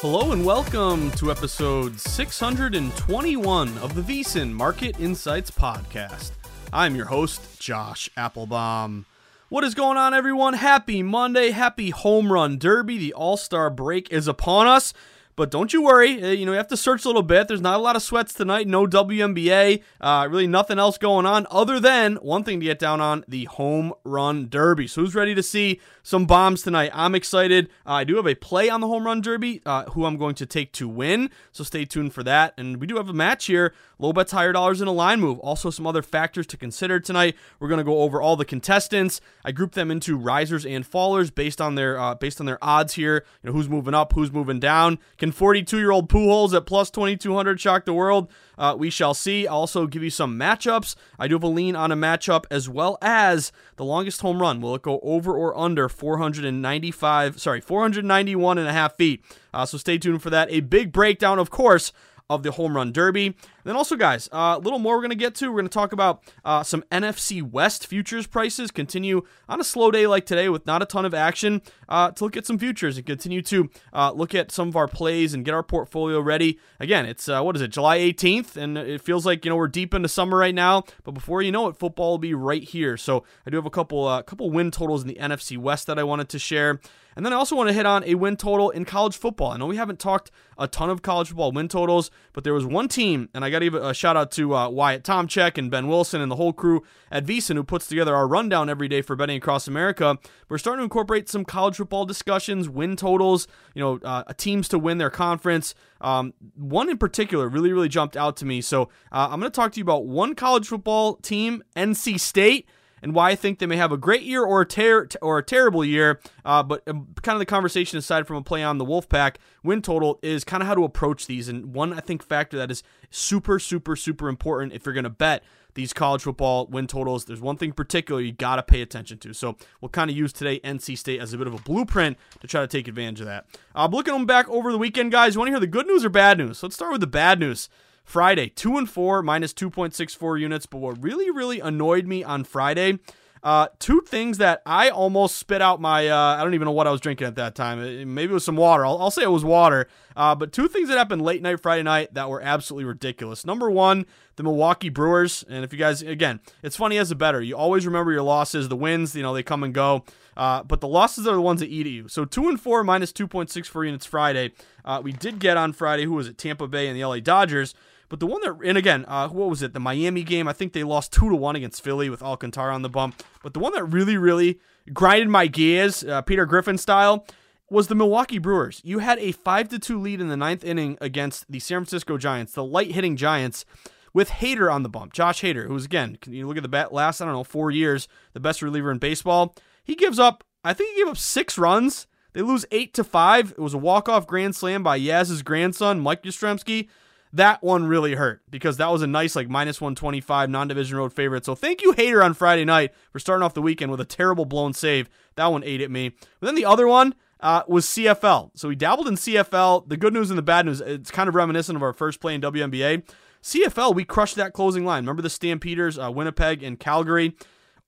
Hello and welcome to episode 621 of the VSiN Market Insights Podcast. I'm your host, Josh Appelbaum. What is going on, everyone? Happy Monday, happy home run derby. The All Star break is upon us. But don't you worry, uh, you know, you have to search a little bit. There's not a lot of sweats tonight, no WNBA, uh, really nothing else going on other than one thing to get down on the home run derby. So, who's ready to see some bombs tonight? I'm excited. Uh, I do have a play on the home run derby, uh, who I'm going to take to win. So, stay tuned for that. And we do have a match here low bets, higher dollars, in a line move. Also, some other factors to consider tonight. We're going to go over all the contestants. I grouped them into risers and fallers based on their uh, based on their odds here. You know, who's moving up, who's moving down. Can 42 year old Pujols at plus 2200 shock the world? Uh, we shall see. I'll also give you some matchups. I do have a lean on a matchup as well as the longest home run. Will it go over or under 495? Sorry, 491 and a half feet. Uh, so stay tuned for that. A big breakdown, of course, of the home run derby. And then also, guys, uh, a little more we're going to get to. We're going to talk about uh, some NFC West futures prices. Continue on a slow day like today with not a ton of action uh, to look at some futures and continue to uh, look at some of our plays and get our portfolio ready. Again, it's uh, what is it, July 18th, and it feels like you know we're deep into summer right now. But before you know it, football will be right here. So I do have a couple uh, couple win totals in the NFC West that I wanted to share. And then I also want to hit on a win total in college football. I know we haven't talked a ton of college football win totals, but there was one team, and I got to give a shout out to uh, Wyatt Tomchek and Ben Wilson and the whole crew at VSiN who puts together our rundown every day for betting across America. We're starting to incorporate some college football discussions, win totals, you know, uh, teams to win their conference. Um, one in particular really, really jumped out to me. So uh, I'm going to talk to you about one college football team, NC State and why I think they may have a great year or a ter- or a terrible year. Uh, but um, kind of the conversation aside from a play on the Wolfpack win total is kind of how to approach these. And one I think factor that is super super super important if you're going to bet these college football win totals. There's one thing in particular you got to pay attention to. So we'll kind of use today NC State as a bit of a blueprint to try to take advantage of that. Uh, looking them back over the weekend, guys. You want to hear the good news or bad news? Let's start with the bad news. Friday, 2 and 4, minus 2.64 units. But what really, really annoyed me on Friday, uh, two things that I almost spit out my, uh, I don't even know what I was drinking at that time. Maybe it was some water. I'll, I'll say it was water. Uh, but two things that happened late night Friday night that were absolutely ridiculous. Number one, the Milwaukee Brewers. And if you guys, again, it's funny as a bettor. You always remember your losses. The wins, you know, they come and go. Uh, but the losses are the ones that eat at you. So two and four minus 2.64 units Friday. Uh, we did get on Friday, who was it? Tampa Bay and the LA Dodgers. But the one that, and again, uh, what was it? The Miami game. I think they lost two to one against Philly with Alcantara on the bump. But the one that really, really grinded my gears, uh, Peter Griffin style, was the Milwaukee Brewers. You had a five to two lead in the ninth inning against the San Francisco Giants, the light hitting Giants, with Hader on the bump. Josh Hader, who's again, you look at the bat last I don't know four years, the best reliever in baseball. He gives up. I think he gave up six runs. They lose eight to five. It was a walk off grand slam by Yaz's grandson, Mike Yastrzemski that one really hurt because that was a nice like minus 125 non-division road favorite. So thank you Hader on Friday night for starting off the weekend with a terrible blown save. That one ate at me. But then the other one uh, was CFL. So we dabbled in CFL. The good news and the bad news, it's kind of reminiscent of our first play in WNBA. CFL, we crushed that closing line. Remember the Stampeders, uh, Winnipeg and Calgary?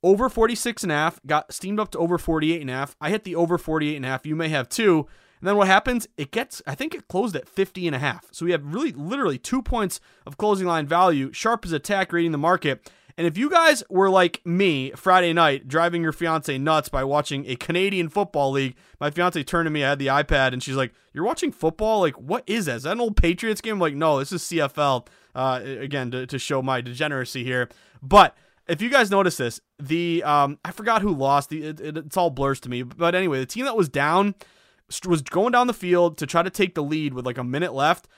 Over 46 and a half, got steamed up to over 48 and a half. I hit the over 48 and a half. You may have too. And then what happens? It gets, I think it closed at 50 and a half. So we have really, literally two points of closing line value. Sharp as attack rating the market. And if you guys were like me Friday night, driving your fiance nuts by watching a Canadian football league, my fiance turned to me, I had the iPad, and she's like, You're watching football? Like, what is that? Is that an old Patriots game? I'm like, no, this is CFL. Uh, again, to, to show my degeneracy here. But if you guys notice this, the um, I forgot who lost. The it, it, it's all blurs to me. But anyway, the team that was down was going down the field to try to take the lead with like a minute left.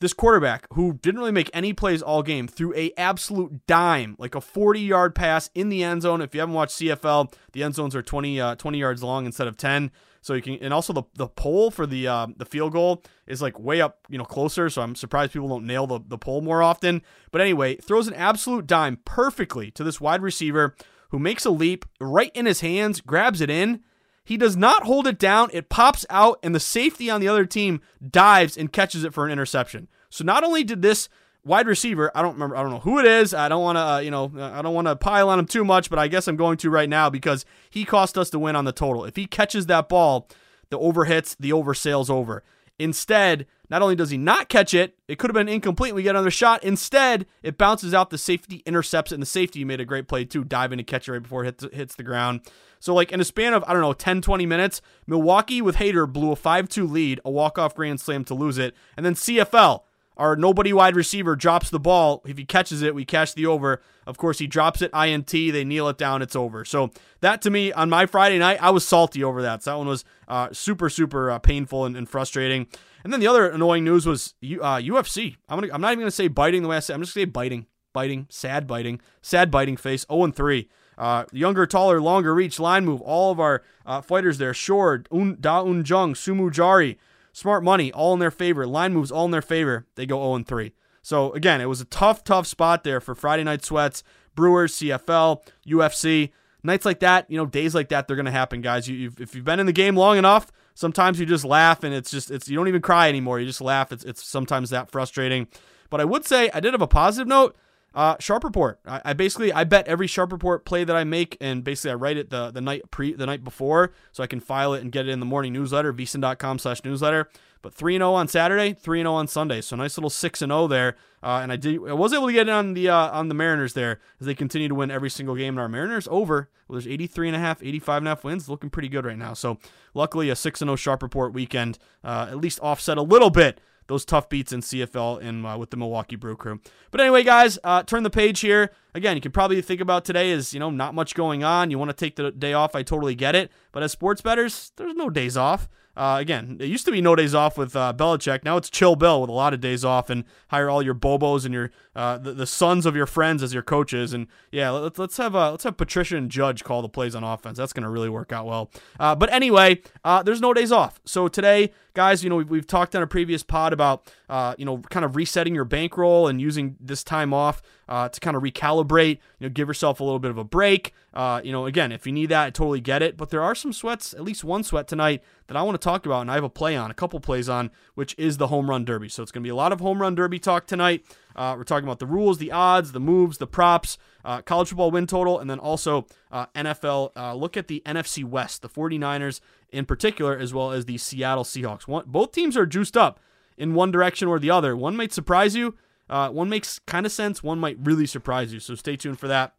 This quarterback, who didn't really make any plays all game, threw a absolute dime, like a 40 yard pass in the end zone. If you haven't watched CFL, the end zones are 20, uh, 20 yards long instead of 10. So you can, and also the the pole for the uh, the field goal is like way up, you know, closer. So I'm surprised people don't nail the the pole more often. But anyway, throws an absolute dime perfectly to this wide receiver who makes a leap right in his hands, grabs it in, he does not hold it down. It pops out, and the safety on the other team dives and catches it for an interception. So not only did this wide receiver, I don't remember, I don't know who it is. I don't want to, uh, you know, I don't want to pile on him too much, but I guess I'm going to right now because he cost us the win on the total. If he catches that ball, the over hits, the over sails over. Instead, not only does he not catch it, it could have been incomplete. We get another shot. Instead, it bounces out. The safety intercepts and the safety made a great play too, diving to catch it right before it hits, hits the ground. So, like, in a span of, I don't know, 10, 20 minutes, Milwaukee with Hader blew a 5 2 lead, a walk off grand slam to lose it. And then CFL, our nobody wide receiver, drops the ball. If he catches it, we cash the over. Of course, he drops it, INT, they kneel it down, it's over. So, that to me, on my Friday night, I was salty over that. So, that one was uh, super, super uh, painful and, and, frustrating. And then the other annoying news was uh, UFC. I'm, gonna, I'm not even going to say biting the way I say I'm just going to say biting. Biting, sad biting, sad biting face, 0 and 3. Uh, younger, taller, longer reach, line move. All of our uh, fighters there. Shore, Un, Da Un Jung, Sumu Jari, smart money, all in their favor. Line moves, all in their favor. They go 0 3. So again, it was a tough, tough spot there for Friday night sweats. Brewers, CFL, UFC. Nights like that, you know, days like that, they're gonna happen, guys. You, you've, if you've been in the game long enough, sometimes you just laugh and it's just it's you don't even cry anymore. You just laugh. It's it's sometimes that frustrating. But I would say I did have a positive note. Uh, sharp report. I, I, basically I bet every sharp report play that I make, and basically I write it the, the night pre the night before, so I can file it and get it in the morning newsletter, vsin.com slash newsletter. But three and zero oh on Saturday, three and zero oh on Sunday, so nice little six and zero oh there. Uh, and I did I was able to get it on the uh, on the Mariners there as they continue to win every single game. And our Mariners over. Well, there's 83 and a half, 85 and a half wins, looking pretty good right now. So luckily a six and zero sharp report weekend uh, at least offset a little bit those tough beats in CFL and uh, with the Milwaukee Brew Crew. But anyway, guys, uh, turn the page here. Again, you can probably think about today as you know not much going on. You want to take the day off. I totally get it. But as sports bettors, there's no days off. Uh, again, it used to be no days off with uh, Belichick. Now it's chill Bill with a lot of days off and hire all your bobos and your uh, the, the sons of your friends as your coaches. And yeah, let's let's have uh, let's have Patricia and Judge call the plays on offense. That's going to really work out well. Uh, but anyway, uh, there's no days off. So today, guys, you know we've, we've talked on a previous pod about uh, you know kind of resetting your bankroll and using this time off to kind of recalibrate, you know, give yourself a little bit of a break. Uh, you know, again, if you need that, I totally get it. But there are some sweats, at least one sweat tonight that I want to talk about, and I have a play on, a couple plays on, which is the home run derby. So it's going to be a lot of home run derby talk tonight. Uh, we're talking about the rules, the odds, the moves, the props, uh, college football win total, and then also uh, NFL. Uh, look at the NFC West, the 49ers in particular, as well as the Seattle Seahawks. One, both teams are juiced up in one direction or the other. One might surprise you. Uh, one makes kind of sense. One might really surprise you. So stay tuned for that.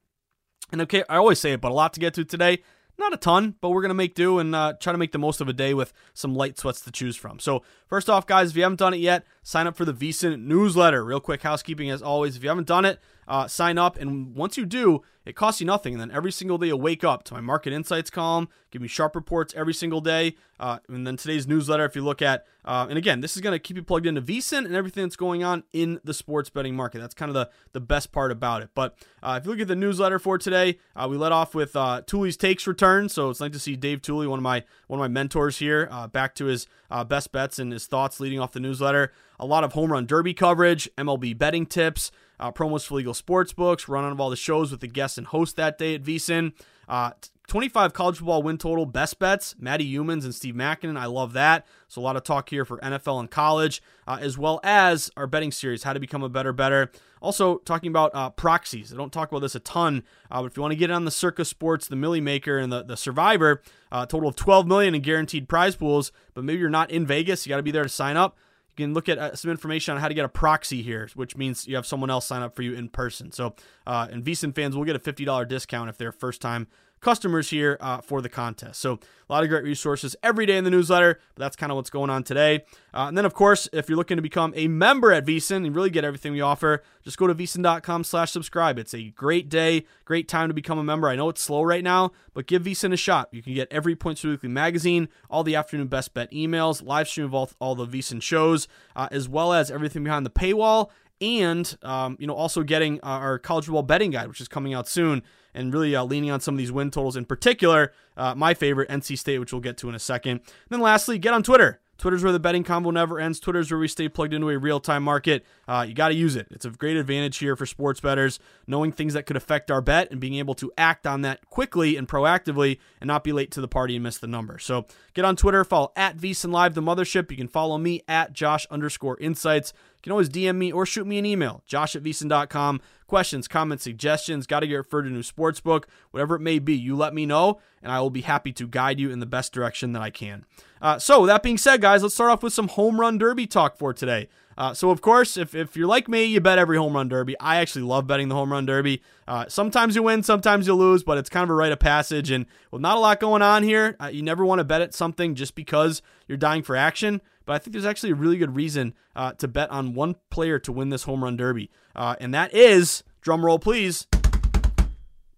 And okay, I always say it, but a lot to get to today. Not a ton, but we're going to make do and uh, try to make the most of a day with some light sweats to choose from. So, first off, guys, if you haven't done it yet, sign up for the VSiN newsletter. Real quick housekeeping as always. If you haven't done it, uh, sign up. And once you do, it costs you nothing. And then every single day you wake up to my market insights column, give me sharp reports every single day. Uh, and then today's newsletter, if you look at, uh, and again, this is going to keep you plugged into VSiN and everything that's going on in the sports betting market. That's kind of the, the best part about it. But uh, if you look at the newsletter for today, uh, we let off with uh, takes return. So it's nice to see Dave Tuley, one of my one of my mentors here, uh, back to his best bets and his thoughts leading off the newsletter. A lot of home run derby coverage, MLB betting tips uh, promos for legal sports books, run on of all the shows with the guests and host that day at VSiN. Uh, 25 college football win total best bets, Matt Youmans and Steve Makinen. I love that. So a lot of talk here for NFL and college, uh, as well as our betting series, how to become a better bettor. Also talking about uh, proxies. I don't talk about this a ton, uh, but if you want to get in on the Circa Sports, the Millie Maker, and the, the Survivor, uh, total of 12 million in guaranteed prize pools, but maybe you're not in Vegas, you got to be there to sign up you can look at uh, some information on how to get a proxy here, which means you have someone else sign up for you in person. So, uh, and VSiN fans will get a $50 discount if they're first time customers here uh, for the contest. So a lot of great resources every day in the newsletter. But that's kind of what's going on today. Uh, and then, of course, if you're looking to become a member at VSiN and really get everything we offer, just go to VSiN.com slash subscribe. It's a great day, great time to become a member. I know it's slow right now, but give VSiN a shot. You can get every Points Weekly magazine, all the afternoon best bet emails, live stream of all, all the VSiN shows, uh, as well as everything behind the paywall and um, you know also getting our college football betting guide, which is coming out soon and really uh, leaning on some of these win totals in particular. Uh, my favorite, NC State, which we'll get to in a second. And then lastly, get on Twitter. Twitter's where the betting combo never ends. Twitter's where we stay plugged into a real time market. Uh, you got to use it. It's a great advantage here for sports bettors, knowing things that could affect our bet and being able to act on that quickly and proactively and not be late to the party and miss the number. So get on Twitter, follow at VSiN Live, the mothership. You can follow me at Josh underscore insights. You can always DM me or shoot me an email, josh at VSiN.com. Questions, comments, suggestions, got to get referred to new sports book, whatever it may be, you let me know, and I will be happy to guide you in the best direction that I can. Uh, so, that being said, guys, let's start off with some home run derby talk for today. Uh, so, of course, if, if you're like me, you bet every home run derby. I actually love betting the home run derby. Uh, sometimes you win, sometimes you lose, but it's kind of a rite of passage. And with not a lot going on here, uh, you never want to bet at something just because you're dying for action. But I think there's actually a really good reason uh, to bet on one player to win this home run derby. Uh, and that is, drum roll please,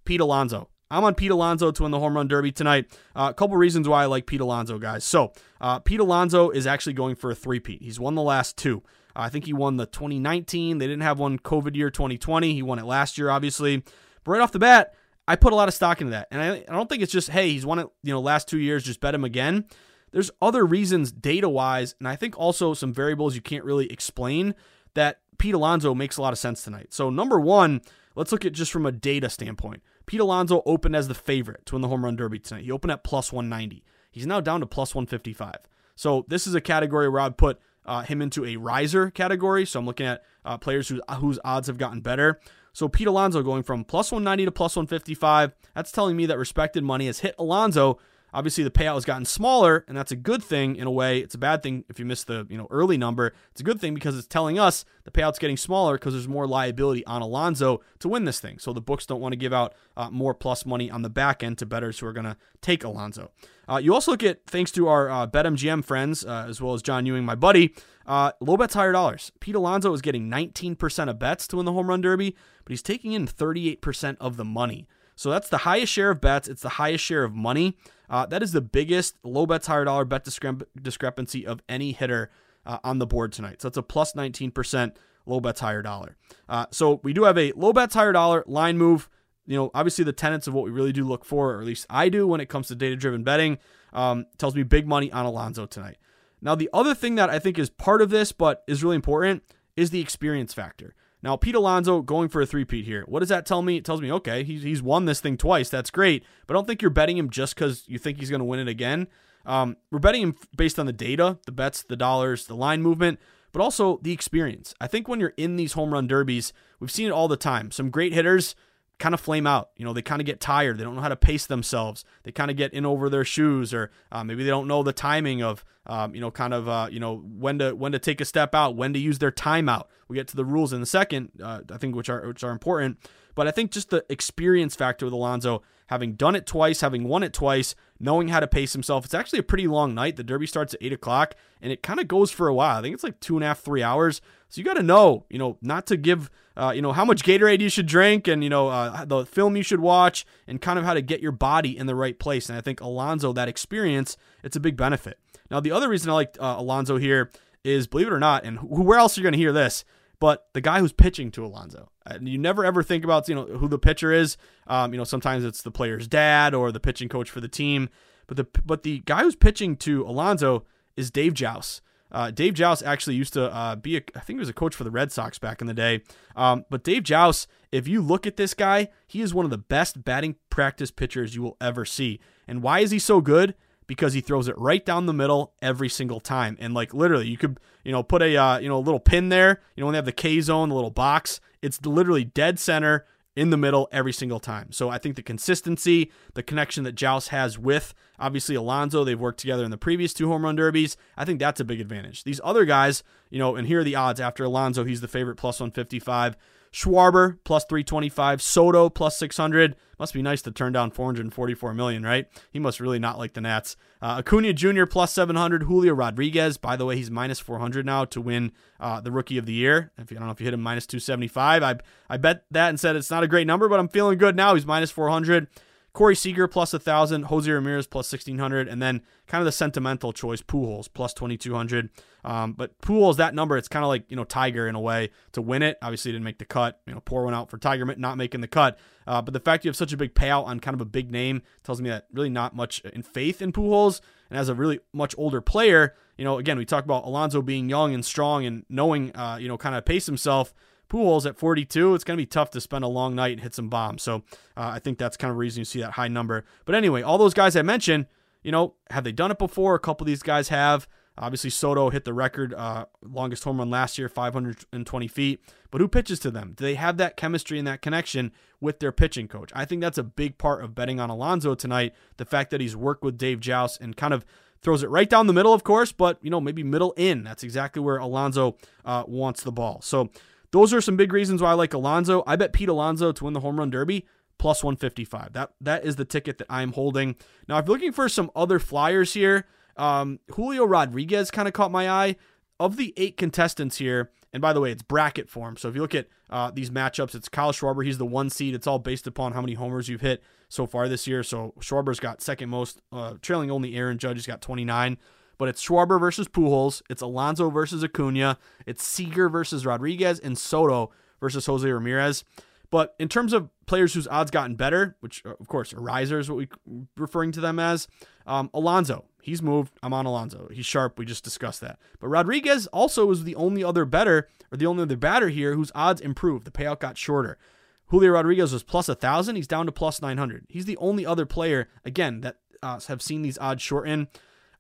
Pete Alonso. I'm on Pete Alonso to win the home run derby tonight. Uh, a couple reasons why I like Pete Alonso, guys. So, uh, Pete Alonso is actually going for a three-peat. He's won the last two. I think he won the 2019. They didn't have one COVID year 2020. He won it last year, obviously. But right off the bat, I put a lot of stock into that. And I, I don't think it's just, hey, he's won it, you know, last two years, just bet him again. There's other reasons data wise, and I think also some variables you can't really explain that Pete Alonso makes a lot of sense tonight. So, number one, let's look at just from a data standpoint. Pete Alonso opened as the favorite to win the home run derby tonight. He opened at plus 190. He's now down to plus 155. So, this is a category where I'd put uh, him into a riser category. So, I'm looking at uh, players who, whose odds have gotten better. So Pete Alonso going from plus 190 to plus 155. That's telling me that respected money has hit Alonso Obviously, the payout has gotten smaller, and that's a good thing in a way. It's a bad thing if you miss the you know early number. It's a good thing because it's telling us the payout's getting smaller because there's more liability on Alonso to win this thing. So the books don't want to give out uh, more plus money on the back end to bettors who are going to take Alonso. Uh, you also get thanks to our uh, BetMGM friends uh, as well as John Ewing, my buddy. Uh, low bets, higher dollars. Pete Alonso is getting 19% of bets to win the home run derby, but he's taking in 38% of the money. So that's the highest share of bets. It's the highest share of money. Uh, that is the biggest low bets, higher dollar bet discre- discrepancy of any hitter uh, on the board tonight. So that's a plus 19% low bets, higher dollar. Uh, so we do have a low bets, higher dollar line move. You know, obviously the tenets of what we really do look for, or at least I do when it comes to data driven betting, um, tells me big money on Alonso tonight. Now, the other thing that I think is part of this, but is really important, is the experience factor. Now, Pete Alonso going for a three-peat here. What does that tell me? It tells me, okay, he's, he's won this thing twice. That's great. But I don't think you're betting him just because you think he's going to win it again. Um, we're betting him based on the data, the bets, the dollars, the line movement, but also the experience. I think when you're in these home run derbies, we've seen it all the time. Some great hitters kind of flame out. You know, they kind of get tired. They don't know how to pace themselves. They kind of get in over their shoes, or uh, maybe they don't know the timing of, um, you know, kind of, uh, you know, when to when to take a step out, when to use their timeout. We get to the rules in a second, uh, I think, which are which are important. But I think just the experience factor with Alonso, having done it twice, having won it twice, knowing how to pace himself. It's actually a pretty long night. The Derby starts at eight o'clock, and it kind of goes for a while. I think it's like two and a half, three hours. So you got to know, you know, not to give, uh, you know, how much Gatorade you should drink, and you know, uh, the film you should watch, and kind of how to get your body in the right place. And I think Alonso, that experience, it's a big benefit. Now, the other reason I like uh, Alonso here is, believe it or not, and where else are you going to hear this? But the guy who's pitching to Alonso. and you never ever think about you know who the pitcher is. Um, you know, sometimes it's the player's dad or the pitching coach for the team. But the but the guy who's pitching to Alonso is Dave Jauss. Uh, Dave Jauss actually used to uh, be, a, I think he was a coach for the Red Sox back in the day. Um, but Dave Jauss, if you look at this guy, he is one of the best batting practice pitchers you will ever see. And why is he so good? Because he throws it right down the middle every single time. And like literally, you could you know put a uh, you know a little pin there. You know when they have the K zone, the little box, it's literally dead center in the middle every single time. So I think the consistency, the connection that Jauss has with obviously Alonso, they've worked together in the previous two home run derbies. I think that's a big advantage. These other guys, you know, and here are the odds after Alonso, he's the favorite plus 155. Schwarber plus 325, Soto plus 600. Must be nice to turn down 444 million, right? He must really not like the Nats. Uh, Acuna Jr. plus 700, Julio Rodriguez. By the way, he's minus 400 now to win uh, the Rookie of the Year. If you, I don't know if you hit him minus 275, I I bet that and said it's not a great number, but I'm feeling good now. He's minus 400. Corey Seager plus 1,000, Jose Ramirez plus 1,600, and then kind of the sentimental choice, Pujols plus 2,200. Um, but Pujols, that number, it's kind of like, you know, Tiger in a way to win it. Obviously, didn't make the cut. You know, pour one out for Tiger not making the cut. Uh, but the fact you have such a big payout on kind of a big name tells me that really not much in faith in Pujols. And as a really much older player, you know, again, we talk about Alonso being young and strong and knowing, uh, you know, kind of pace himself. Pujols at 42, it's going to be tough to spend a long night and hit some bombs. So uh, I think that's kind of reason you see that high number. But anyway, all those guys I mentioned, you know, have they done it before? A couple of these guys have. Obviously, Soto hit the record uh, longest home run last year, 520 feet. But who pitches to them? Do they have that chemistry and that connection with their pitching coach? I think that's a big part of betting on Alonso tonight. The fact that he's worked with Dave Jauss and kind of throws it right down the middle, of course, but you know maybe middle in. That's exactly where Alonso uh, wants the ball. So those are some big reasons why I like Alonso. I bet Pete Alonso to win the home run derby plus 155. That that is the ticket that I'm holding. Now, if you're looking for some other flyers here, um, Julio Rodriguez kind of caught my eye. Of the eight contestants here, and by the way, it's bracket form. So if you look at uh, these matchups, it's Kyle Schwarber. He's the one seed. It's all based upon how many homers you've hit so far this year. So Schwarber's got second most, uh, trailing only Aaron Judge. He's got 29 but it's Schwarber versus Pujols, it's Alonso versus Acuna, it's Seager versus Rodriguez, and Soto versus Jose Ramirez. But in terms of players whose odds gotten better, which uh, of course riser is what we're referring to them as, um, Alonso, he's moved. I'm on Alonso. He's sharp. We just discussed that. But Rodriguez also is the only other better or the only other batter here whose odds improved. The payout got shorter. Julio Rodriguez was plus a thousand. He's down to plus 900. He's the only other player again that uh, have seen these odds shorten.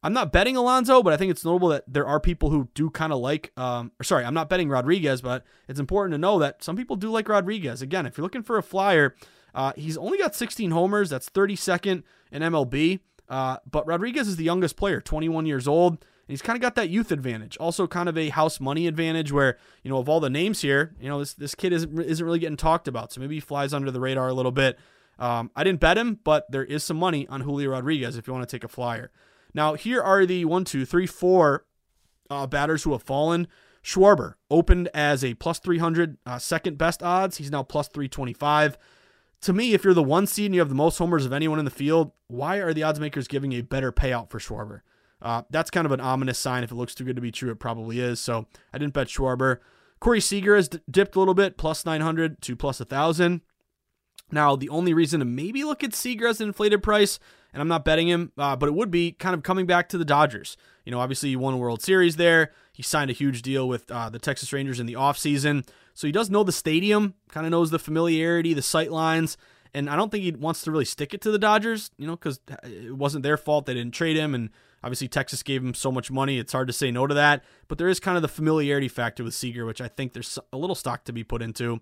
I'm not betting Alonso, but I think it's notable that there are people who do kind of like, um, or sorry, I'm not betting Rodriguez, but it's important to know that some people do like Rodriguez. Again, if you're looking for a flyer, uh, he's only got 16 homers. That's 32nd in MLB. Uh, but Rodriguez is the youngest player, 21 years old. And he's kind of got that youth advantage. Also, kind of a house money advantage where, you know, of all the names here, you know, this, this kid isn't, isn't really getting talked about. So maybe he flies under the radar a little bit. Um, I didn't bet him, but there is some money on Julio Rodriguez if you want to take a flyer. Now, here are the one, two, three, four uh, batters who have fallen. Schwarber opened as a plus 300 uh, second best odds. He's now plus 325. To me, if you're the one seed and you have the most homers of anyone in the field, why are the odds makers giving a better payout for Schwarber? Uh, that's kind of an ominous sign. If it looks too good to be true, it probably is. So I didn't bet Schwarber. Corey Seager has d- dipped a little bit, plus 900 to plus 1,000. Now, the only reason to maybe look at Seager as an inflated price and I'm not betting him, uh, but it would be kind of coming back to the Dodgers. You know, obviously he won a World Series there. He signed a huge deal with uh, the Texas Rangers in the offseason. So he does know the stadium, kind of knows the familiarity, the sight lines, and I don't think he wants to really stick it to the Dodgers, you know, because it wasn't their fault they didn't trade him, and obviously Texas gave him so much money. It's hard to say no to that, but there is kind of the familiarity factor with Seager, which I think there's a little stock to be put into.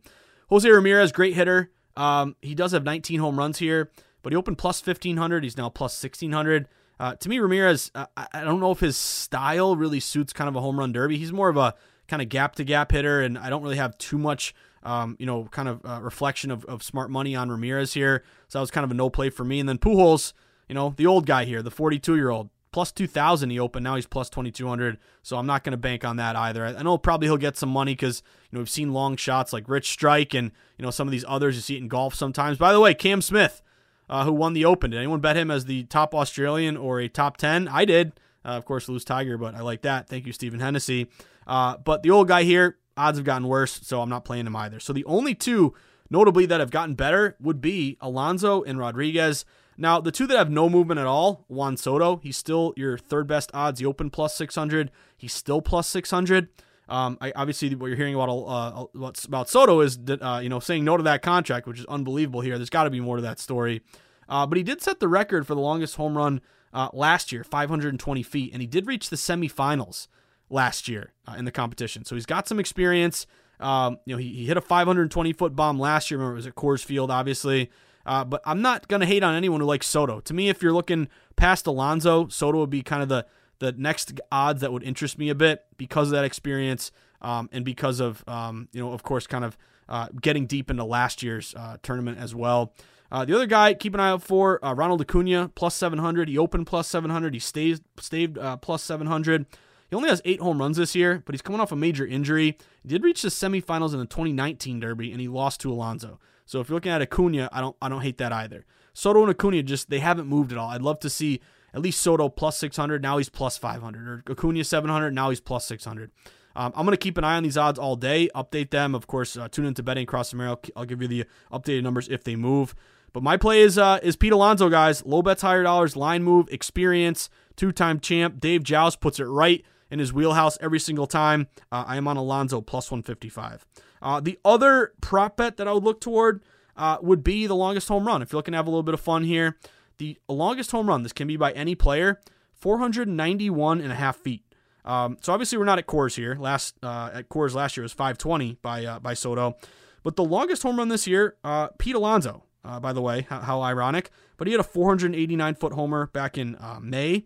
Jose Ramirez, great hitter. Um, he does have 19 home runs here but he opened plus 1500. He's now plus 1600. Uh, to me, Ramirez, uh, I don't know if his style really suits kind of a home run derby. He's more of a kind of gap to gap hitter, and I don't really have too much um, you know, kind of uh, reflection of, of smart money on Ramirez here. So that was kind of a no play for me. And then Pujols, you know, the old guy here, the 42 year old, plus 2000 he opened now he's plus 2200 so i'm not going to bank on that either i know probably he'll get some money because you know we've seen long shots like rich strike and you know some of these others you see it in golf sometimes by the way cam smith uh, who won the open. Did anyone bet him as the top australian or a top 10 i did. Uh, of course lose tiger but i like that. Thank you stephen hennessy. Uh, but the old guy here odds have gotten worse so i'm not playing him either. So the only two notably that have gotten better would be alonso and rodriguez. Now, the two that have no movement at all, Juan Soto, he's still your third best odds. The Open plus 600. He's still plus 600. Um, I, obviously, what you're hearing about uh, about Soto is that, uh, you know saying no to that contract, which is unbelievable. Here, there's got to be more to that story. Uh, but he did set the record for the longest home run uh, last year, 520 feet, and he did reach the semifinals last year uh, in the competition. So he's got some experience. Um, you know, he, he hit a 520 foot bomb last year. Remember, it was at Coors Field, obviously. Uh, but I'm not going to hate on anyone who likes Soto. To me, if you're looking past Alonso, Soto would be kind of the, the next odds that would interest me a bit because of that experience um, and because of, um, you know, of course, kind of uh, getting deep into last year's uh, tournament as well. Uh, the other guy, keep an eye out for uh, Ronald Acuna, plus 700. He opened plus 700. He stays, stayed uh, plus 700. He only has eight home runs this year, but he's coming off a major injury. He did reach the semifinals in the 2019 Derby, and he lost to Alonso. So if you're looking at Acuna, I don't I don't hate that either. Soto and Acuna just they haven't moved at all. I'd love to see at least Soto plus 600. Now he's plus 500, or Acuna 700. Now he's plus 600. Um, I'm going to keep an eye on these odds all day, update them. Of course, uh, tune into Betting Across America. I'll give you the updated numbers if they move. But my play is uh, is Pete Alonso, guys. Low bets, higher dollars, line move, experience, two time champ. Dave Jauss puts it right in his wheelhouse every single time. Uh, I am on Alonso plus 155. Uh, the other prop bet that I would look toward uh, would be the longest home run. If you're looking to have a little bit of fun here, the longest home run, this can be by any player, 491 and a half feet. Um, so obviously we're not at Coors here. Last uh, at Coors last year was 520 by uh, by Soto, but the longest home run this year, uh, Pete Alonso. Uh, by the way, how, how, ironic! But he had a 489 foot homer back in uh, May.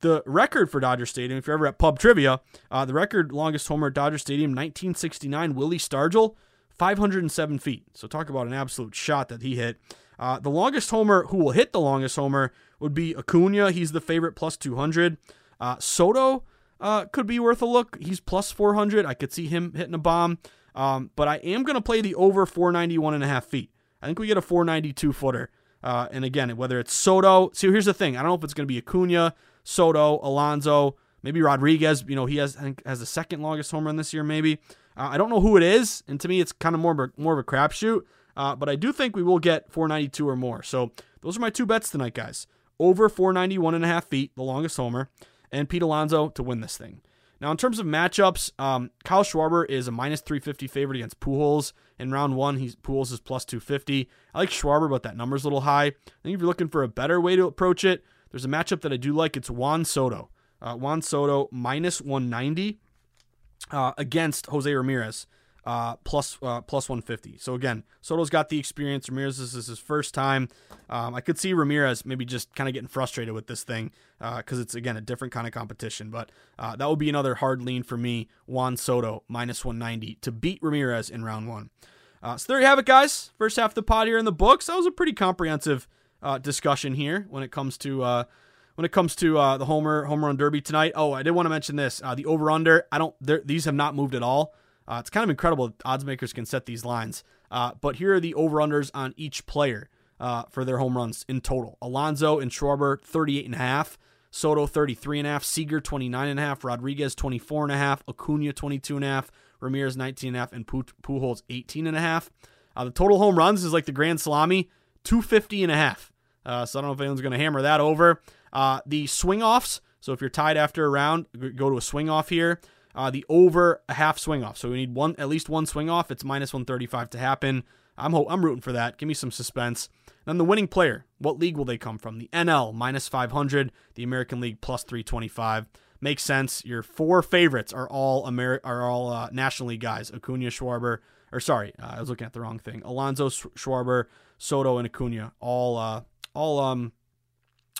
The record for Dodger Stadium, if you're ever at pub trivia, uh, the record longest homer at Dodger Stadium, 1969, Willie Stargell, 507 feet. So talk about an absolute shot that he hit. Uh, the longest homer, who will hit the longest homer, would be Acuna. He's the favorite, plus 200. Uh, Soto uh, could be worth a look. He's plus 400. I could see him hitting a bomb. Um, but I am going to play the over 491 and a half feet. I think we get a 492 footer. Uh, and again, whether it's Soto, see, here's the thing. I don't know if it's going to be Acuna, Soto, Alonso, maybe Rodriguez. You know, he has I think has the second longest home run this year. Maybe uh, I don't know who it is, and to me, it's kind of more of a, more of a crapshoot. Uh, but I do think we will get 492 or more. So those are my two bets tonight, guys. Over 491 and a half feet, the longest homer, and Pete Alonso to win this thing. Now, in terms of matchups, um, Kyle Schwarber is a minus 350 favorite against Pujols. In round one, he's Pujols is plus 250. I like Schwarber, but that number's a little high. I think if you're looking for a better way to approach it, there's a matchup that I do like. It's Juan Soto. Uh, Juan Soto minus 190 uh, against Jose Ramirez. Uh, plus, uh, plus 150. So again, Soto's got the experience. Ramirez this is his first time. Um, I could see Ramirez maybe just kind of getting frustrated with this thing because uh, it's again a different kind of competition. But uh, that would be another hard lean for me. Juan Soto minus 190 to beat Ramirez in round one. Uh, so there you have it, guys. First half of the pod here in the books. That was a pretty comprehensive uh, discussion here when it comes to when it comes to uh, the homer home run derby tonight. Oh, I did want to mention this: uh, the over under. I don't. These have not moved at all. Uh, it's kind of incredible. that Odds makers can set these lines. Uh, but here are the over unders on each player for their home runs in total. Alonso and Schwarber 38 and a half. Soto 33 and a half, Seager 29 and a half, Rodriguez 24 and a half, Acuna 22 and a half, Ramirez 19 and Pujols 18 and a half. the total home runs is like the Grand Salami, 250 and a half. Uh, so I don't know if anyone's going to hammer that over. Uh, the swing offs. So if you're tied after a round, go to a swing off here. Uh, the over a half swing off. So we need one at least one swing off. It's minus 135 to happen. I'm ho- I'm rooting for that. Give me some suspense. Then the winning player. What league will they come from? The NL minus 500. The American League plus 325. Makes sense. Your four favorites are all Ameri- are all uh, National League guys. Acuna, Schwarber, or sorry, uh, I was looking at the wrong thing. Alonso, Schwarber, Soto, and Acuna all uh, all um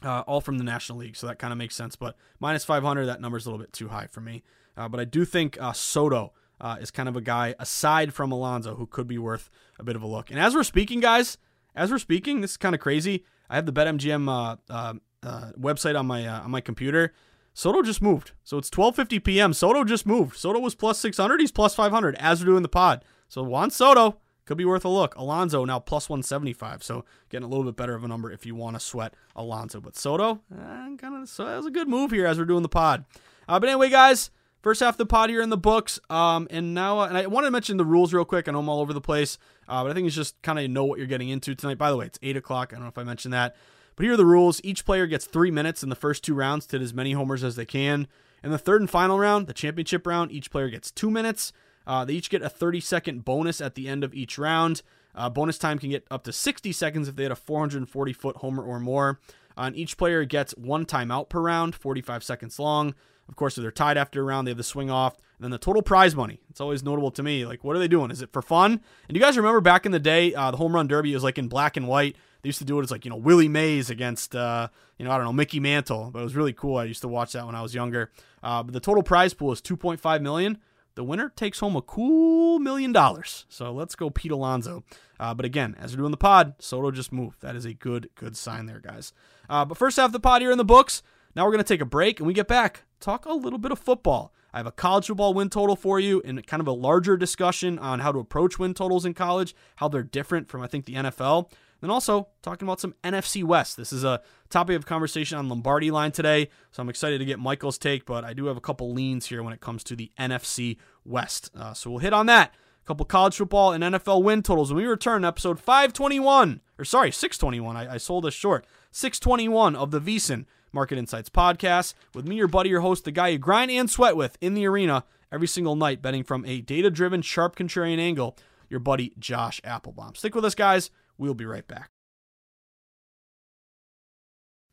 uh, all from the National League, so that kind of makes sense. But minus 500, that number's a little bit too high for me. Uh, but I do think uh, Soto uh, is kind of a guy aside from Alonso who could be worth a bit of a look. And as we're speaking, guys, as we're speaking, this is kind of crazy. I have the BetMGM uh, uh, uh, website on my uh, on my computer. Soto just moved, so it's 12:50 p.m. Soto just moved. Soto was plus 600. He's plus 500 as we're doing the pod. So Juan Soto could be worth a look. Alonso now plus 175, so getting a little bit better of a number if you want to sweat Alonso. But Soto, eh, kind of, so that was a good move here as we're doing the pod. But anyway, guys, first half of the pod here in the books. Um, and now, uh, and I want to mention the rules real quick. I know I'm all over the place, uh, but I think it's just kind of know what you're getting into tonight. By the way, it's eight o'clock. I don't know if I mentioned that, but here are the rules. Each player gets three minutes in the first two rounds to hit as many homers as they can. In the third and final round, the championship round, each player gets two minutes. Uh, they each get a 30 second bonus at the end of each round. Uh, bonus time can get up to 60 seconds if they hit a 440 foot homer or more. Uh, and each player gets one timeout per round, 45 seconds long. Of course, if they're tied after a round, they have the swing off. And then the total prize money. It's always notable to me. Like, what are they doing? Is it for fun? And you guys remember back in the day, uh, the home run derby was like in black and white. They used to do it as like, you know, Willie Mays against, uh, you know, I don't know, Mickey Mantle. But it was really cool. I used to watch that when I was younger. Uh, but the total prize pool is 2.5 million. The winner takes home a cool million dollars. So let's go, Pete Alonso. Uh, but again, as we're doing the pod, Soto just moved. That is a good, good sign there, guys. Uh, but first half of the pod here in the books. Now we're going to take a break and we get back, talk a little bit of football. I have a college football win total for you and kind of a larger discussion on how to approach win totals in college, how they're different from, I think, the NFL. And also talking about some NFC West. This is a topic of conversation on Lombardi line today, so I'm excited to get Michael's take, but I do have a couple leans here when it comes to the NFC West. Uh, so we'll hit on that. A couple college football and NFL win totals when we return episode 521, or sorry, 621. I, I sold us short. 621 of the VSiN Market Insights podcast with me, your buddy, your host, the guy you grind and sweat with in the arena every single night, betting from a data driven, sharp contrarian angle, your buddy Josh Appelbaum. Stick with us, guys. We'll be right back.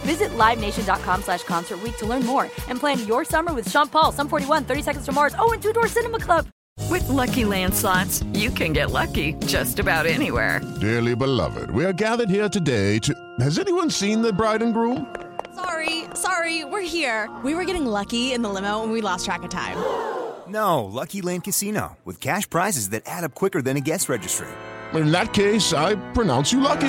Visit LiveNation.com slash Concert Week to learn more and plan your summer with Sean Paul, Sum 41, 30 Seconds to Mars, oh, and Two Door Cinema Club. With Lucky Land slots, you can get lucky just about anywhere. Dearly beloved, we are gathered here today to. Has anyone seen the bride and groom? Sorry, sorry, we're here. We were getting lucky in the limo and we lost track of time. No, Lucky Land Casino, with cash prizes that add up quicker than a guest registry. In that case, I pronounce you lucky.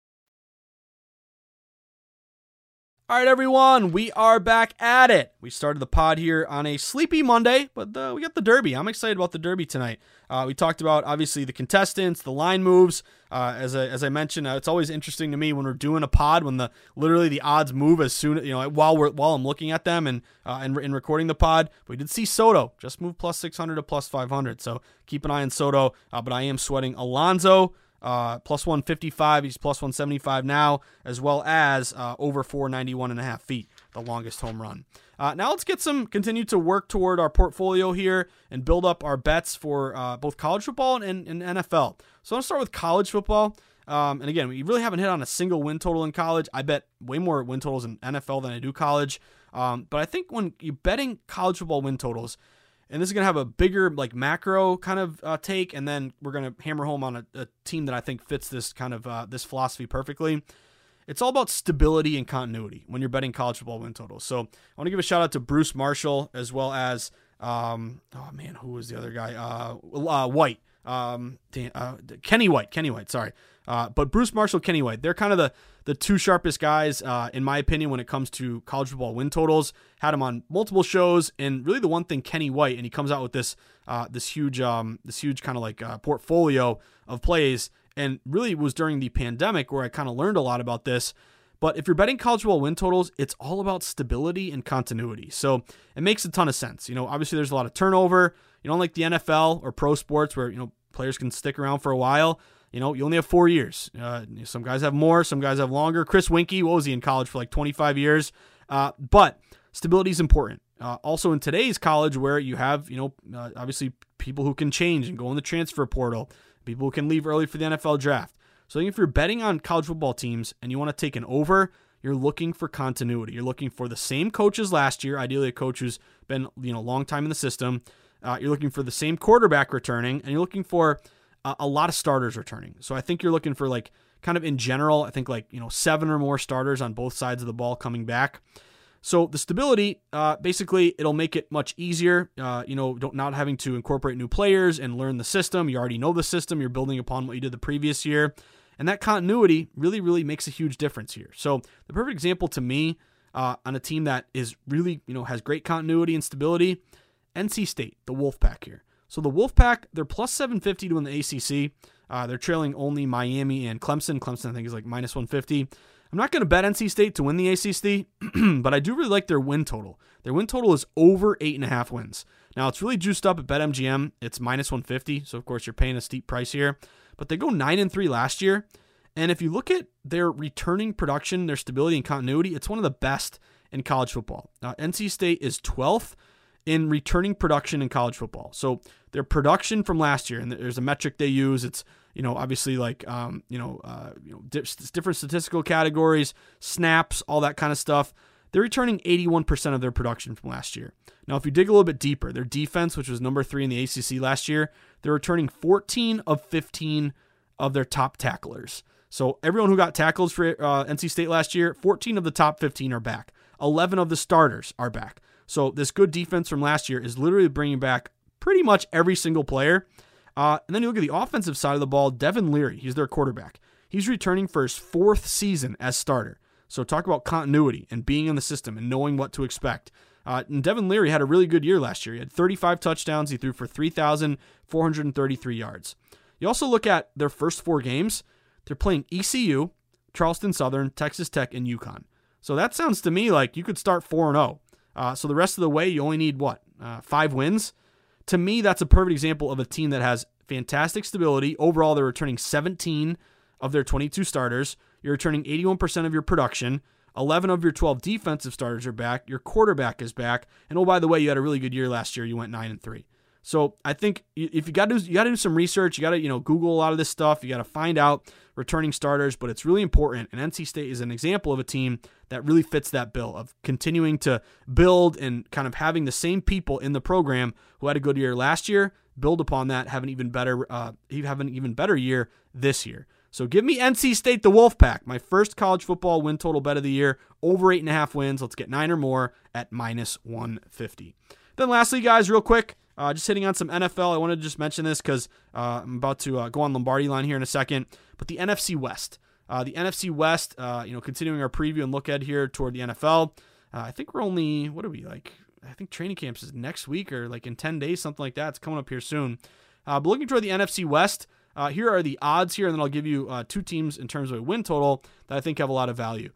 All right, everyone, we are back at it. We started the pod here on a sleepy Monday, but uh, we got the Derby. I'm excited about the Derby tonight. Uh, we talked about obviously the contestants, the line moves. Uh, as I, as I mentioned, uh, it's always interesting to me when we're doing a pod when the literally the odds move as soon as, you know while we're while I'm looking at them and uh, and, and recording the pod. we did see Soto just move plus 600 to plus 500, so keep an eye on Soto. Uh, but I am sweating Alonso uh, plus 155. He's plus 175 now, as well as uh, over 491 and a half feet, the longest home run. Uh, now let's get some continue to work toward our portfolio here and build up our bets for uh, both college football and, and, NFL. So I'm gonna start with college football. Um, and again, we really haven't hit on a single win total in college. I bet way more win totals in NFL than I do college. Um, but I think when you're betting college football win totals, and this is going to have a bigger like macro kind of uh, take, and then we're going to hammer home on a, a, team that I think fits this kind of uh, this philosophy perfectly. It's all about stability and continuity when you're betting college football win totals. So I want to give a shout out to Bruce Marshall as well as um, oh man, who was the other guy? Uh, uh White, um, uh, Kenny White, Kenny White. Sorry, uh, but Bruce Marshall, Kenny White, they're kind of the the two sharpest guys, uh, in my opinion, when it comes to college football win totals. Had him on multiple shows, and really the one thing Kenny White, and he comes out with this uh, this huge um, this huge kind of like uh, portfolio of plays, and really was during the pandemic where I kind of learned a lot about this. But if you're betting college football win totals, it's all about stability and continuity. So it makes a ton of sense. You know, obviously there's a lot of turnover. You don't like the NFL or pro sports where you know players can stick around for a while you know, you only have four years. Uh, some guys have more, some guys have longer. Chris Weinke, what was he in college for like 25 years? Uh, but stability is important. Uh, also in today's college, where you have, you know, uh, obviously people who can change and go in the transfer portal, people who can leave early for the NFL draft. So if you're betting on college football teams and you want to take an over, you're looking for continuity. You're looking for the same coaches last year, ideally a coach who's been, you know, a long time in the system. Uh, you're looking for the same quarterback returning, and you're looking for uh, a lot of starters returning. So I think you're looking for like kind of in general, I think like, you know, seven or more starters on both sides of the ball coming back. So the stability, uh, basically, it'll make it much easier. Uh, you know, not having to incorporate new players and learn the system. You already know the system. You're building upon what you did the previous year, and that continuity really, really makes a huge difference here. So the perfect example to me uh, on a team that is really, you know, has great continuity and stability, NC State, the Wolfpack here. So the Wolfpack, they're plus 750 to win the ACC. Uh, they're trailing only Miami and Clemson. Clemson, I think, is like minus 150. I'm not going to bet NC State to win the ACC, but I do really like their win total. Their win total is over eight and a half wins. Now it's really juiced up at BetMGM. It's minus 150, so of course you're paying a steep price here. But they go nine and three last year, and if you look at their returning production, their stability and continuity, it's one of the best in college football. Now NC State is 12th in returning production in college football. So their production from last year, and there's a metric they use. It's you know obviously like um, you know uh, you know different statistical categories, snaps, all that kind of stuff. They're returning 81% of their production from last year. Now, if you dig a little bit deeper, their defense, which was number three in the ACC last year, they're returning 14 of 15 of their top tacklers. So everyone who got tackles for uh, NC State last year, 14 of the top 15 are back. 11 of the starters are back. So this good defense from last year is literally bringing back pretty much every single player. Uh, and then you look at the offensive side of the ball, Devin Leary, he's their quarterback. He's returning for his fourth season as starter. So talk about continuity and being in the system and knowing what to expect. Uh, and Devin Leary had a really good year last year. He had 35 touchdowns. He threw for 3,433 yards. You also look at their first four games. They're playing ECU, Charleston Southern, Texas Tech, and UConn. So that sounds to me like you could start 4 0. Uh, so the rest of the way, you only need what? Uh, five wins? To me, that's a perfect example of a team that has fantastic stability. Overall, they're returning 17 of their 22 starters. You're returning 81% of your production. 11 of your 12 defensive starters are back. Your quarterback is back. And oh, by the way, you had a really good year last year. You went 9 and 3. So I think if you got to you got to do some research, you got to you know Google a lot of this stuff. You got to find out returning starters, but it's really important. And NC State is an example of a team that really fits that bill of continuing to build and kind of having the same people in the program who had a good year last year build upon that, have an even better uh, have an even better year this year. So give me NC State the Wolfpack, my first college football win total bet of the year, over eight and a half wins. Let's get nine or more at minus 150. Then lastly, guys, real quick, uh, just hitting on some NFL. I wanted to just mention this because uh, I'm about to uh, go on Lombardi line here in a second. But the NFC West, uh, the NFC West, uh, you know, continuing our preview and look ahead here toward the NFL. Uh, I think we're only what are we like? I think training camps is next week or like in 10 days, something like that. It's coming up here soon. but looking toward the NFC West, here are the odds here, and then I'll give you two teams in terms of a win total that I think have a lot of value.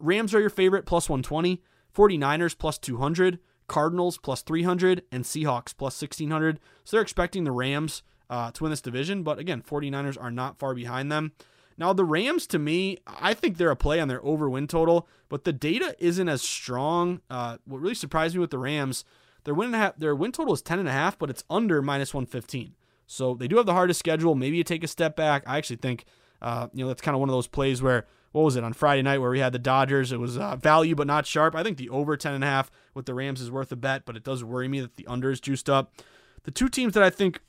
Rams are your favorite, plus 120. 49ers plus 200. Cardinals plus 300, and Seahawks plus 1600. So they're expecting the Rams uh, to win this division, but again, 49ers are not far behind them. Now, the Rams, to me, I think they're a play on their over win total, but the data isn't as strong. Uh, what really surprised me with the Rams, their win, half, their win total is 10.5, but it's under minus 115. So they do have the hardest schedule. Maybe you take a step back. I actually think Uh, you know, that's kind of one of those plays where what was it on Friday night where we had the Dodgers? It was uh, value but not sharp. I think the over 10.5 with the Rams is worth a bet, but it does worry me that the under is juiced up. The two teams that I think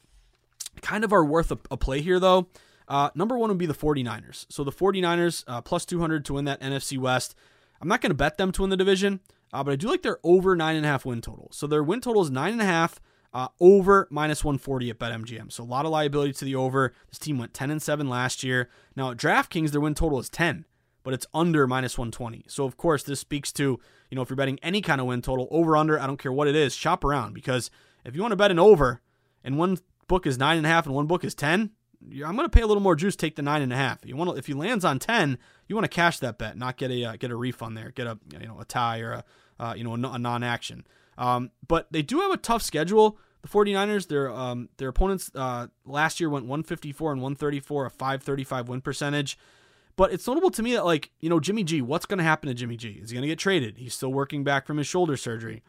kind of are worth a, a play here, though, uh, number one would be the 49ers. So the 49ers, uh, plus 200 to win that NFC West. I'm not going to bet them to win the division, uh, but I do like their over 9.5 win total. So their win total is 9.5. Uh, over minus 140 at BetMGM. So a lot of liability to the over. This team went 10 and 7 last year. Now at DraftKings, their win total is 10 but it's under minus 120. So of course, this speaks to, you know, if you're betting any kind of win total, over under, I don't care what it is, shop around because if you want to bet an over and one book is nine and a half and one book is 10, I'm going to pay a little more juice, take the nine and a half. You want to, if he lands on 10, you want to cash that bet, not get a uh, get a refund there, get a you know a tie or a uh, you know a, a non-action. Um, but they do have a tough schedule. The 49ers, their um, their opponents uh, last year went 154 and 134, a 535 win percentage. But it's notable to me that, like, you know, Jimmy G, what's going to happen to Jimmy G? Is he going to get traded? He's still working back from his shoulder surgery.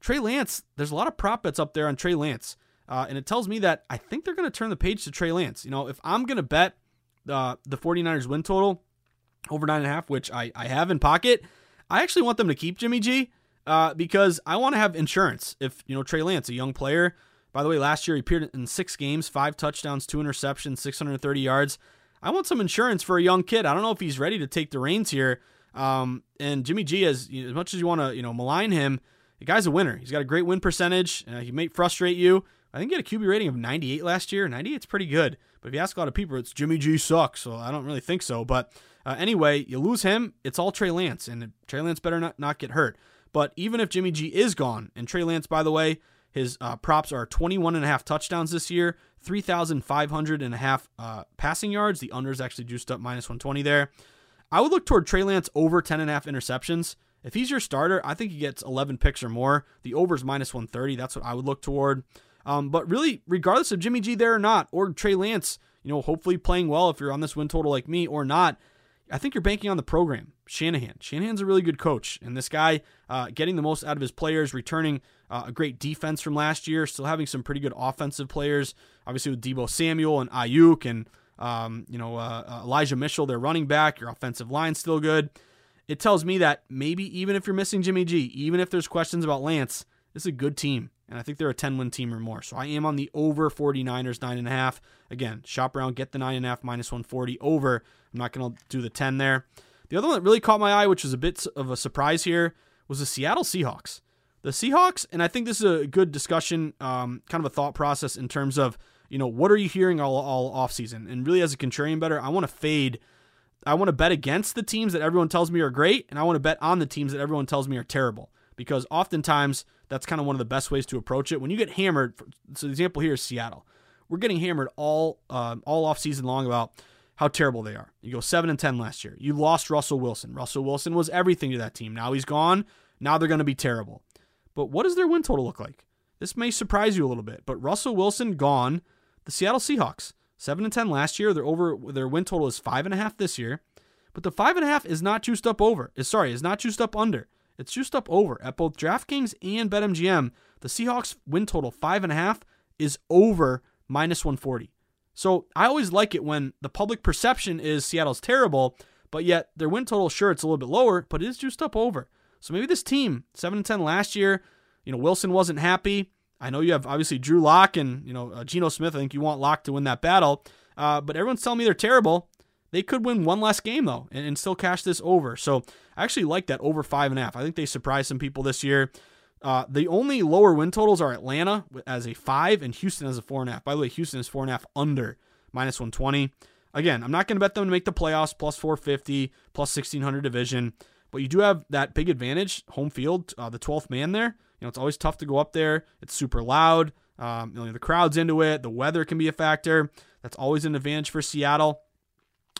Trey Lance, there's a lot of prop bets up there on Trey Lance. Uh, and it tells me that I think they're going to turn the page to Trey Lance. You know, if I'm going to bet uh, the 49ers win total over 9.5, which I, I have in pocket, I actually want them to keep Jimmy G uh, because I want to have insurance. If, you know, Trey Lance, a young player, by the way, last year he appeared in six games, five touchdowns, two interceptions, 630 yards. I want some insurance for a young kid. I don't know if he's ready to take the reins here. Um, and Jimmy G, as as much as you want to you know malign him, the guy's a winner. He's got a great win percentage. Uh, he may frustrate you. I think he had a QB rating of 98 last year. 98 is pretty good. But if you ask a lot of people, it's Jimmy G sucks. So I don't really think so. But uh, anyway, you lose him, it's all Trey Lance, and Trey Lance better not, not get hurt. But even if Jimmy G is gone, and Trey Lance, by the way, his uh, props are 21 and a half touchdowns this year, 3,500 and a half uh, passing yards. The under is actually juiced up minus 120 there. I would look toward Trey Lance over 10 and a half interceptions. If he's your starter, I think he gets 11 picks or more. The over is minus 130. That's what I would look toward. Um, but really, regardless of Jimmy G there or not, or Trey Lance, you know, hopefully playing well if you're on this win total like me or not, I think you're banking on the program. Shanahan. Shanahan's a really good coach, and this guy uh, getting the most out of his players, returning uh, a great defense from last year, still having some pretty good offensive players. Obviously with Deebo Samuel and Aiyuk and um, you know uh, uh Elijah Mitchell, their running back. Your offensive line still good. It tells me that maybe even if you're missing Jimmy G, even if there's questions about Lance, is a good team. And I think they're a 10 win team or more. So I am on the over 49ers, 9.5. Again, shop around, get the 9.5 minus 140 over. I'm not going to do the 10 there. The other one that really caught my eye, which was a bit of a surprise here, was the Seattle Seahawks. The Seahawks, and I think this is a good discussion, um, kind of a thought process in terms of, you know, what are you hearing all, all offseason? And really, as a contrarian bettor, I want to fade. I want to bet against the teams that everyone tells me are great, and I want to bet on the teams that everyone tells me are terrible. Because oftentimes, that's kind of one of the best ways to approach it. When you get hammered, so the example here is Seattle. We're getting hammered all um, all off season long about how terrible they are. You go seven and ten last year. You lost Russell Wilson. Russell Wilson was everything to that team. Now he's gone. Now they're going to be terrible. But what does their win total look like? This may surprise you a little bit. But Russell Wilson gone. The Seattle Seahawks seven and ten last year. Their over their win total is five and a half this year. But the five and a half is not juiced up over. Is sorry, is not juiced up under. It's juiced up over at both DraftKings and BetMGM. The Seahawks win total five and a half is over minus 140. So I always like it when the public perception is Seattle's terrible, but yet their win total, sure, it's a little bit lower, but it is juiced up over. So maybe this team, 7 and 10 last year, you know, Wilson wasn't happy. I know you have obviously Drew Lock and, you know, uh, Geno Smith. I think you want Lock to win that battle. Uh, but everyone's telling me they're terrible. They could win one last game, though, and, and still cash this over. So I actually like that over five and a half. I think they surprised some people this year. Uh, the only lower win totals are Atlanta as a five and Houston as a four and a half. By the way, Houston is four and a half under minus 120. Again, I'm not going to bet them to make the playoffs plus 450, plus 1600 division, but you do have that big advantage, home field, uh, the 12th man there. You know, it's always tough to go up there. It's super loud. Um, you know, the crowd's into it. The weather can be a factor. That's always an advantage for Seattle.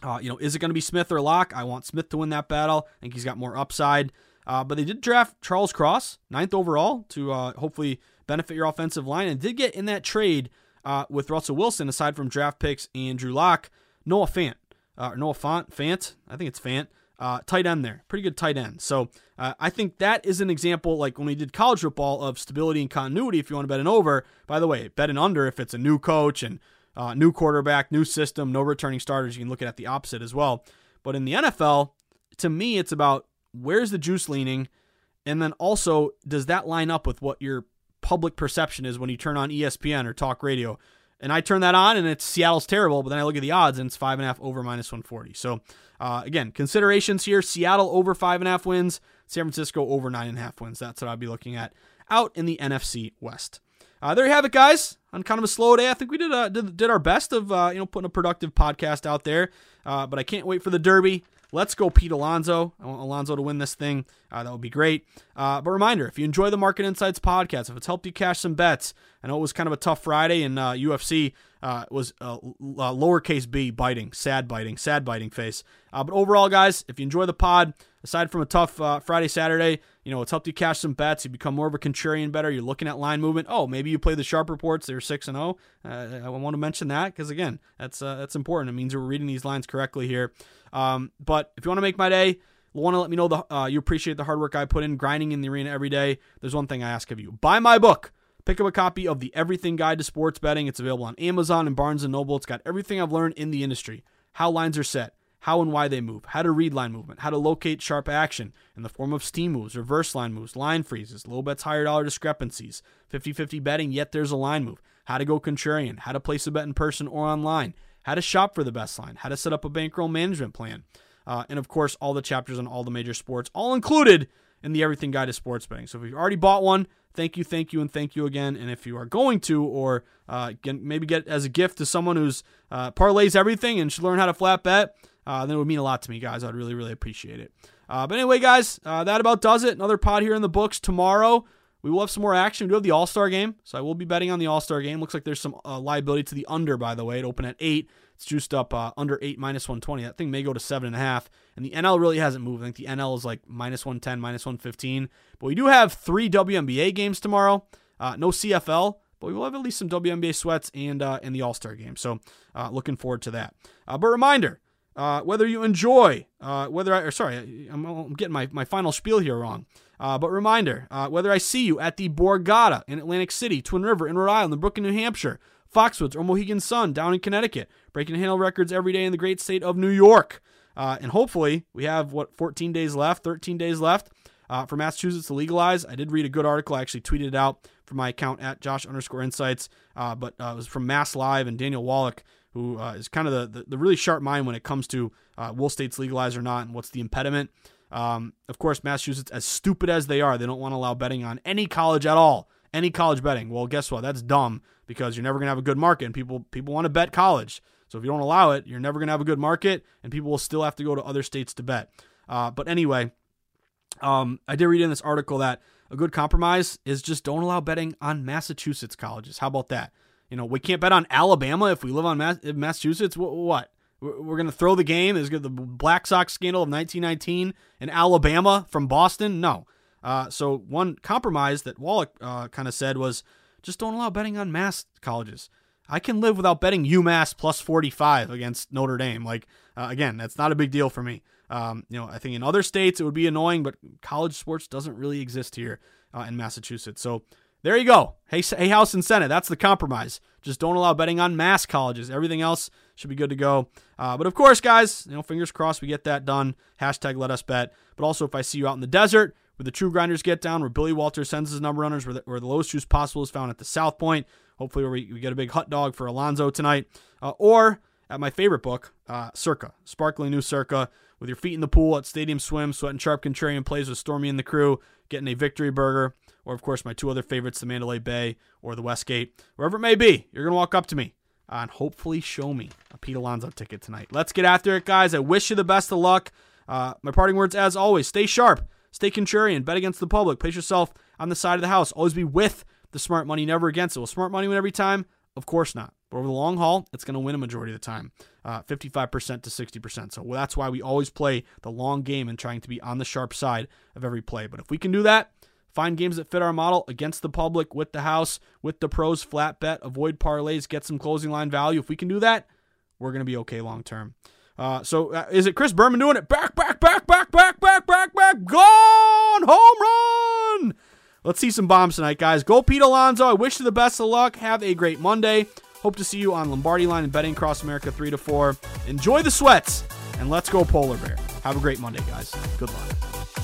Uh, you know, is it going to be Smith or Lock? I want Smith to win that battle. I think he's got more upside. Uh, but they did draft Charles Cross, ninth overall, to uh, hopefully benefit your offensive line, and did get in that trade uh, with Russell Wilson, aside from draft picks and Drew Lock, Noah Fant, uh, Noah Fant, Fant, I think it's Fant, uh, tight end there, pretty good tight end. So I think that is an example, like when we did college football, of stability and continuity. If you want to bet an over, by the way, bet an under if it's a new coach and Uh, new quarterback, new system, no returning starters. You can look at the opposite as well. But in the NFL, to me, it's about where's the juice leaning, and then also does that line up with what your public perception is when you turn on ESPN or talk radio? And I turn that on, and it's Seattle's terrible. But then I look at the odds, and it's five and a half over minus 140. So uh, again, considerations here: Seattle over five and a half wins, San Francisco over nine and a half wins. That's what I'd be looking at out in the NFC West. Uh, there you have it, guys. On kind of a slow day, I think we did uh, did, did our best of uh, you know putting a productive podcast out there. Uh, but I can't wait for the Derby. Let's go, Pete Alonso. I want Alonso to win this thing. Uh, that would be great. Uh, but reminder if you enjoy the Market Insights podcast, if it's helped you cash some bets, I know it was kind of a tough Friday, and uh, UFC uh, was uh, lowercase b biting, sad biting, sad biting face. But overall, guys, if you enjoy the pod, aside from a tough uh, Friday, Saturday, you know, it's helped you cash some bets. You become more of a contrarian bettor. You're looking at line movement. Oh, maybe you play the sharp reports. They're six and zero. Uh, I want to mention that because again, that's uh, that's important. It means we're reading these lines correctly here. Um, but if you want to make my day, want to let me know the uh, you appreciate the hard work I put in grinding in the arena every day. There's one thing I ask of you: buy my book. Pick up a copy of the Everything Guide to Sports Betting. It's available on Amazon and Barnes and Noble. It's got everything I've learned in the industry, how lines are set, how and why they move, how to read line movement, how to locate sharp action in the form of steam moves, reverse line moves, line freezes, low bets, higher dollar discrepancies, 50 50 betting, yet there's a line move, how to go contrarian, how to place a bet in person or online, how to shop for the best line, how to set up a bankroll management plan, uh, and of course, all the chapters on all the major sports, all included in the Everything Guide to Sports Betting. So if you've already bought one, thank you, thank you, and thank you again. And if you are going to, or uh, maybe get as a gift to someone who's uh, parlays everything and should learn how to flat bet, uh, then it would mean a lot to me, guys. I'd really, really appreciate it. Uh, but anyway, guys, uh, that about does it. Another pod here in the books tomorrow. We will have some more action. We do have the All Star game, so I will be betting on the All Star game. Looks like there's some uh, liability to the under, by the way. It opened at eight. It's juiced up uh, under eight minus 120. That thing may go to seven and a half. And the NL really hasn't moved. I think the NL is like minus 110, minus 115. But we do have three WNBA games tomorrow. Uh, no CFL, but we will have at least some WNBA sweats and uh, and the All Star game. So uh, looking forward to that. Uh, but reminder, uh, whether you enjoy, uh, whether I, or sorry, I'm, I'm, getting my, my final spiel here wrong. Uh, but reminder, uh, whether I see you at the Borgata in Atlantic City, Twin River in Rhode Island, the Brook in New Hampshire, Foxwoods or Mohegan Sun down in Connecticut, breaking handle records every day in the great state of New York. Uh, and hopefully, we have what 14 days left, 13 days left uh, for Massachusetts to legalize. I did read a good article. I actually tweeted it out from my account at Josh underscore Insights, but it was from Mass Live and Daniel Wallach who uh, is kind of the, the, the, really sharp mind when it comes to uh, will states legalize or not and what's the impediment. Um, of course, Massachusetts, as stupid as they are, they don't want to allow betting on any college at all, any college betting. Well, guess what? That's dumb because you're never going to have a good market, and people people want to bet college. So if you don't allow it, you're never going to have a good market, and people will still have to go to other states to bet. Uh, but anyway, um, I did read in this article that a good compromise is just don't allow betting on Massachusetts colleges. How about that? You know, we can't bet on Alabama if we live on Massachusetts. What? We're going to throw the game? Is the Black Sox scandal of 1919 in Alabama from Boston? No. Uh, so one compromise that Wallach uh, kind of said was just don't allow betting on mass colleges. I can live without betting UMass plus 45 against Notre Dame. Like, uh, again, that's not a big deal for me. Um, you know, I think in other states it would be annoying, but college sports doesn't really exist here uh, in Massachusetts. So there you go. Hey, hey, House and Senate, that's the compromise. Just don't allow betting on mass colleges. Everything else should be good to go. Uh, but of course, guys, you know, fingers crossed we get that done. Hashtag let us bet. But also, if I see you out in the desert where the True Grinders get down, where Billy Walter sends his number runners, where the, where the lowest juice possible is found at the South Point. Hopefully, where we, we get a big hot dog for Alonso tonight. Uh, or at my favorite book, uh, Circa, sparkling new Circa, with your feet in the pool at Stadium Swim, sweating sharp contrarian plays with Stormy and the crew, getting a victory burger or of course my two other favorites, the Mandalay Bay or the Westgate, wherever it may be. You're gonna walk up to me and hopefully show me a Pete Alonso ticket tonight. Let's get after it, guys. I wish you the best of luck. Uh, my parting words, as always, stay sharp, stay contrarian, bet against the public, place yourself on the side of the house. Always be with the smart money, never against it. Will smart money win every time? Of course not. But over the long haul, it's going to win a majority of the time, uh, 55% to 60%. So that's why we always play the long game and trying to be on the sharp side of every play. But if we can do that, Find games that fit our model against the public, with the house, with the pros, flat bet, avoid parlays, get some closing line value. If we can do that, we're going to be okay long term. Uh, so uh, is it Chris Berman doing it? Back, back, back, back, back, back, back, back, gone, home run. Let's see some bombs tonight, guys. Go Pete Alonso. I wish you the best of luck. Have a great Monday. Hope to see you on Lombardi Line and Betting Across America 3 to 4. Enjoy the sweats, and let's go Polar Bear. Have a great Monday, guys. Good luck.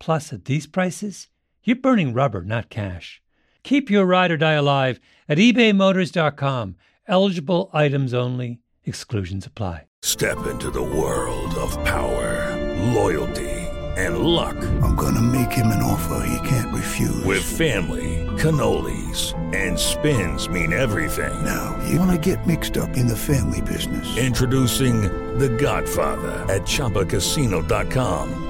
Plus, at these prices, you're burning rubber, not cash. Keep your ride or die alive at ebaymotors.com. Eligible items only, exclusions apply. Step into the world of power, loyalty, and luck. I'm going to make him an offer he can't refuse. With family, cannolis, and spins mean everything. Now, you want to get mixed up in the family business? Introducing The Godfather at Chumbacasino.com.